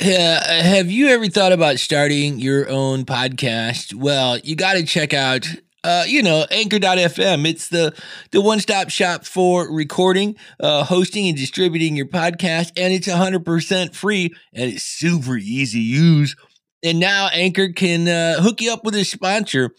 Uh, have you ever thought about starting your own podcast? Well, you got to check out uh, you know, anchor.fm. It's the, the one stop shop for recording, uh, hosting, and distributing your podcast. And it's 100% free and it's super easy to use. And now Anchor can uh, hook you up with a sponsor.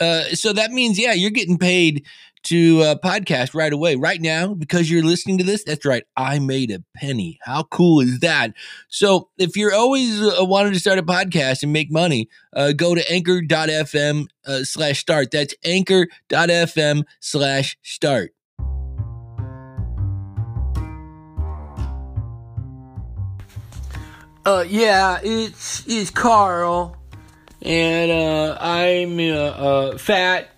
Uh, so that means, yeah, you're getting paid to uh, podcast right away, right now, because you're listening to this. That's right. I made a penny. How cool is that? So if you're always uh, wanting to start a podcast and make money, uh, go to anchor.fm uh, slash start. That's anchor.fm slash start. Uh, yeah, it's, it's Carl, and, uh, I'm, uh, uh fat,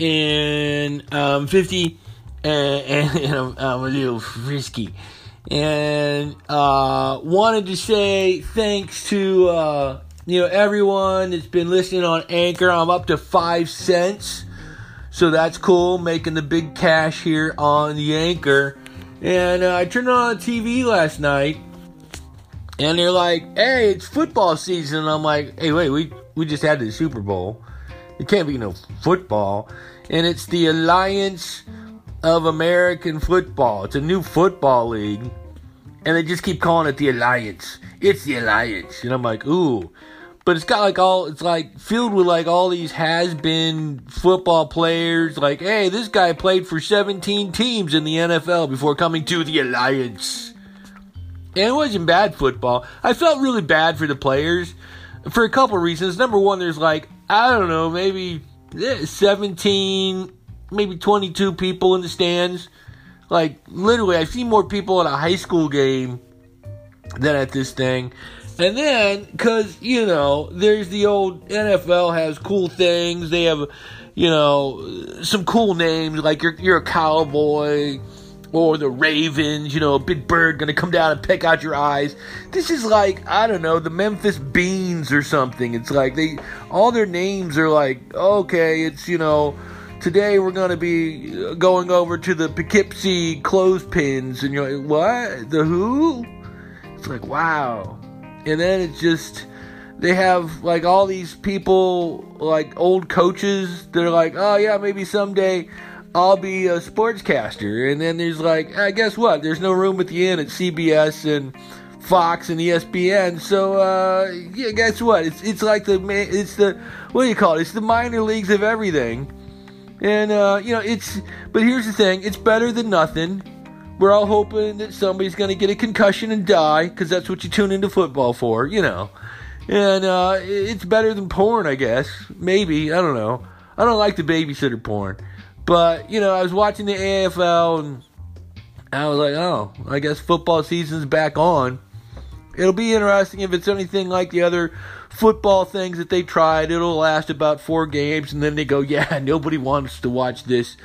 and um, 50 and, and, and I'm, I'm, a little frisky and uh, wanted to say thanks to uh, you know everyone that's been listening on anchor. I'm up to five cents. So that's cool making the big cash here on the anchor. And uh, i turned on tv last night and they're like hey it's football season. And i'm like hey wait we, we just had the super bowl it can't be no football. And it's the Alliance of American Football. It's a new football league. And they just keep calling it the Alliance. It's the Alliance. And I'm like, ooh. But it's got like all, it's like filled with like all these has been football players. Like, hey, this guy played for 17 teams in the NFL before coming to the Alliance. And it wasn't bad football. I felt really bad for the players for a couple reasons. Number one, there's like I don't know, maybe eh, 17, maybe 22 people in the stands. Like, literally, I see more people at a high school game than at this thing. And then, because, you know, there's the old NFL has cool things. They have, you know, some cool names, like you're, you're a cowboy or the Ravens, you know, a big bird gonna come down and peck out your eyes. This is like, I don't know, the Memphis Beans or something. It's like they, all their names are like, okay, it's, you know, today we're gonna be uh, going over to the Poughkeepsie clothespins, and you're like, what? The who? It's like, wow. And then it's just, they have like all these people, like old coaches, they're like, oh yeah, maybe someday I'll be a sportscaster. And then there's like, uh, guess what? There's no room at the inn at CBS and Fox and ESPN. So uh, yeah, guess what? It's it's like the it's the what do you call it? It's the minor leagues of everything. And uh, you know, it's but here's the thing: it's better than nothing. We're all hoping that somebody's going to get a concussion and die because that's what you tune into football for, you know. And uh, it's better than porn, I guess. Maybe I don't know. I don't like the babysitter porn. But, you know, I was watching the AFL and I was like, oh, I guess football season's back on. It'll be interesting if it's anything like the other football things that they tried. It'll last about four games and then they go, yeah, nobody wants to watch this.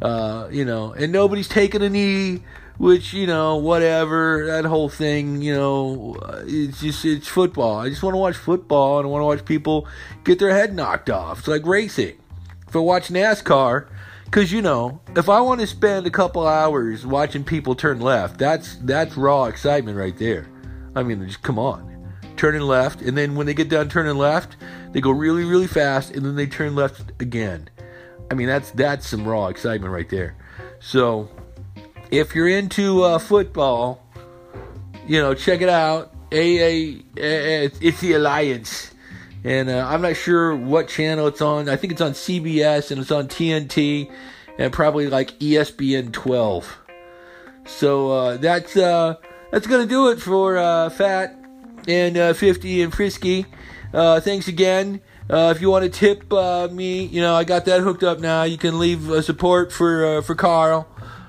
Uh, you know, and nobody's taking a knee, which, you know, whatever, that whole thing, you know, it's just, it's football. I just want to watch football and I want to watch people get their head knocked off. It's like racing. If I watch NASCAR, because you know, if I want to spend a couple hours watching people turn left, that's that's raw excitement right there. I mean, just come on, turning left, and then when they get done turning left, they go really really fast, and then they turn left again. I mean, that's that's some raw excitement right there. So, if you're into uh, football, you know, check it out. A, a, a it's the Alliance and uh, I'm not sure what channel it's on. I think it's on CBS and it's on TNT and probably like ESPN 12. So uh, that's uh, that's gonna do it for uh, Fat and uh, 50 and Frisky. Uh, thanks again. if you want to tip me, you know I got that hooked up now. You can leave support for for Carl,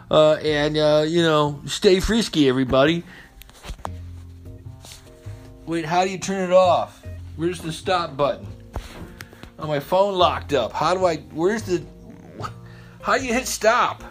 and you know stay frisky, everybody. Wait, how do you turn it off? Where's the stop button? Oh, my phone locked up. How do I? Where's the? How do you hit stop?